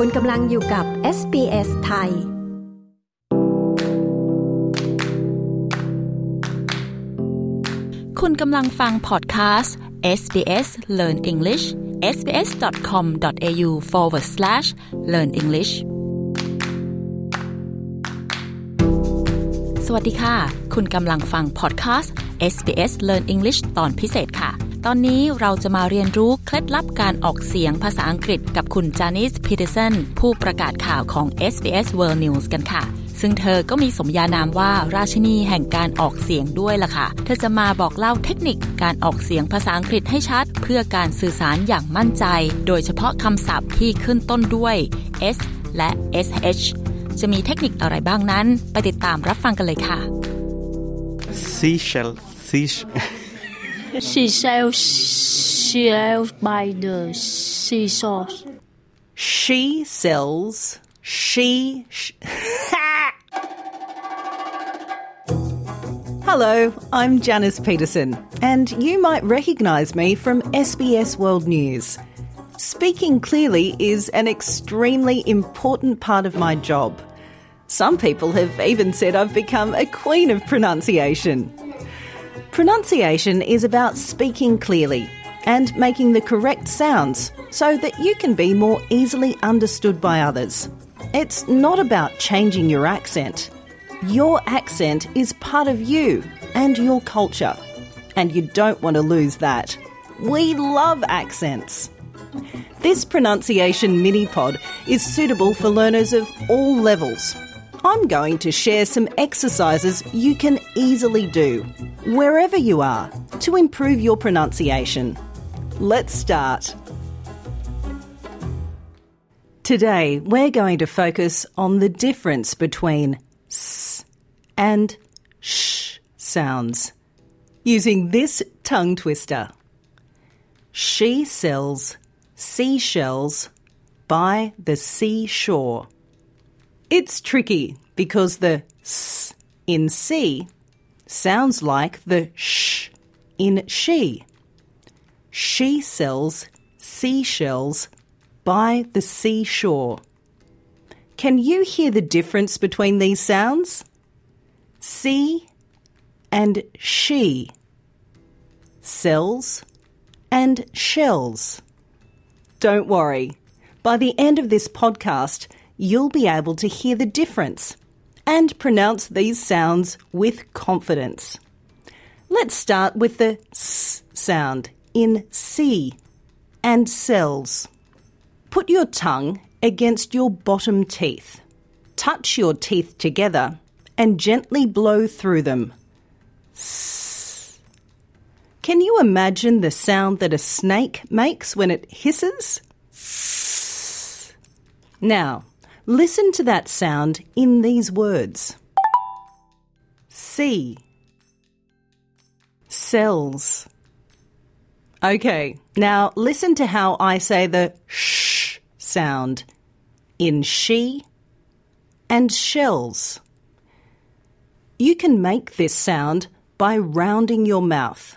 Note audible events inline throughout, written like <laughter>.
คุณกำลังอยู่กับ SBS ไทย คุณกำลังฟังพอดคาสต์ SBS Learn English sbs.com.au forward slash learn English สวัสดีค่ะ คุณกำลังฟังพอดคาสต์ SBS Learn English ตอนพิเศษค่ะ ตอนนี้เราจะมาเรียนรู้เคล็ดลับการออกเสียงภาษาอังกฤษกับคุณจานิสพีเตอร์สันผู้ประกาศข่าวของ SBS World News กันค่ะ ซึ่งเธอก็มีสมญานามว่าราชินีแห่งการออกเสียงด้วยล่ะค่ะ เธอจะมาบอกเล่าเทคนิคการออกเสียงภาษาอังกฤษให้ชัด เพื่อการสื่อสารอย่างมั่นใจ โดยเฉพาะคำศัพท์ที่ขึ้นต้นด้วย s และ sh จะมีเทคนิคอะไรบ้างนั้น ไปติดตามรับฟังกันเลยค่ะ seashell seash She sails sails by the seashore. She sells. She. Sh- <laughs> Hello, I'm Janice Peterson, and you might recognise me from SBS World News. Speaking clearly is an extremely important part of my job. Some people have even said I've become a queen of pronunciation. Pronunciation is about speaking clearly and making the correct sounds so that you can be more easily understood by others. It's not about changing your accent. Your accent is part of you and your culture, and you don't want to lose that. We love accents. This pronunciation mini pod is suitable for learners of all levels. I'm going to share some exercises you can easily do, wherever you are, to improve your pronunciation. Let's start. Today, we're going to focus on the difference between s and sh sounds using this tongue twister. She sells seashells by the seashore. It's tricky because the s in sea sounds like the sh in she. She sells seashells by the seashore. Can you hear the difference between these sounds? See and she. Sells and shells. Don't worry. By the end of this podcast, you'll be able to hear the difference and pronounce these sounds with confidence. Let's start with the s sound in sea and cells. Put your tongue against your bottom teeth. Touch your teeth together and gently blow through them. Can you imagine the sound that a snake makes when it hisses? Now, listen to that sound in these words. Sea. Cells. Okay, now listen to how I say the sh sound in she and shells. You can make this sound by rounding your mouth,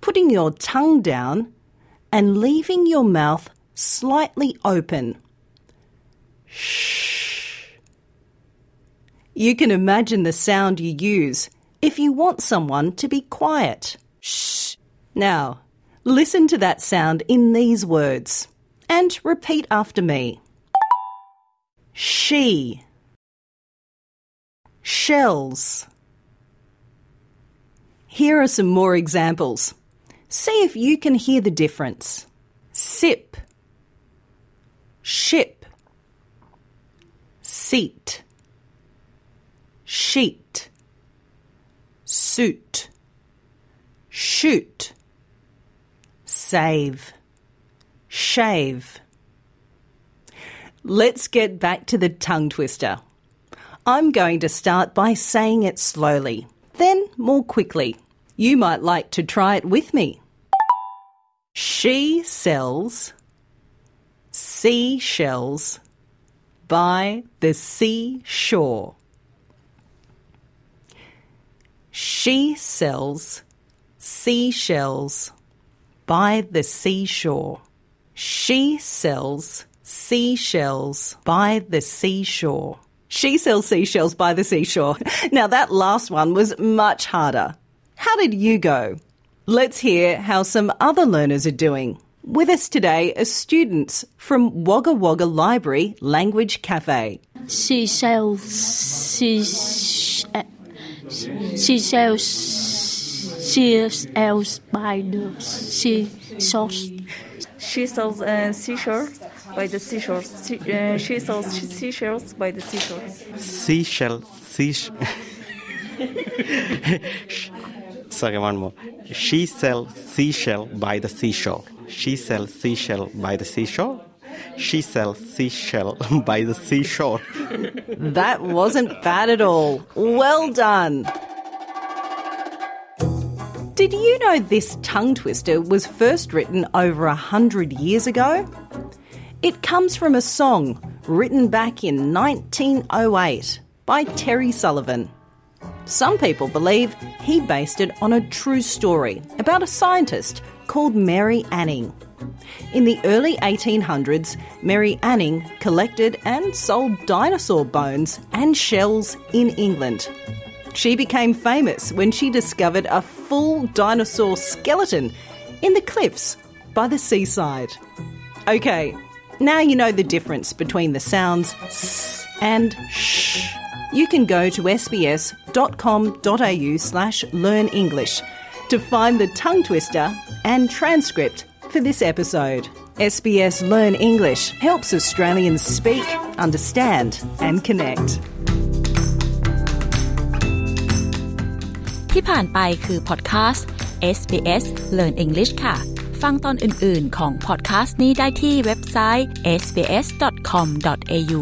putting your tongue down, and leaving your mouth slightly open. Shh. You can imagine the sound you use if you want someone to be quiet. Shh. Now, listen to that sound in these words and repeat after me. She. Shells. Here are some more examples. See if you can hear the difference. Sip. Ship. Seat. Sheet. Suit. Shoot. Save. Shave. Let's get back to the tongue twister. I'm going to start by saying it slowly, then more quickly. You might like to try it with me. She sells seashells by the seashore. She sells seashells by the seashore. She sells seashells by the seashore. She sells seashells by the seashore. <laughs> Now, that last one was much harder. How did you go? Let's hear how some other learners are doing. With us today are students from Wagga Wagga Library Language Cafe. She sells she she sells seashells by the seashore. She sells uh, seashells by the seashore. She, uh, she sells seashells by the seashore. Seashell, seashell. <laughs> Sorry, one more. She sells seashell by the seashore. She sells seashell by the seashore. She sells seashell <laughs> by the seashore. <laughs> That wasn't bad at all. Well done. Did you know this tongue twister was first written over a hundred years ago? It comes from a song written back in 1908 by Terry Sullivan. Some people believe he based it on a true story about a scientist called Mary Anning. In the early 1800s, Mary Anning collected and sold dinosaur bones and shells in England. She became famous when she discovered a full dinosaur skeleton in the cliffs by the seaside. Okay, now you know the difference between the sounds s and sh. You can go to sbs.com.au slash learn English to find the tongue twister and transcript for this episode. SBS Learn English helps Australians speak, understand and connect. ที่ผ่านไปคือพอดแคสต์ SBS Learn English ค่ะ ฟังตอนอื่น ๆ ของพอดแคสต์นี้ได้ที่เว็บไซต์ sbs.com.au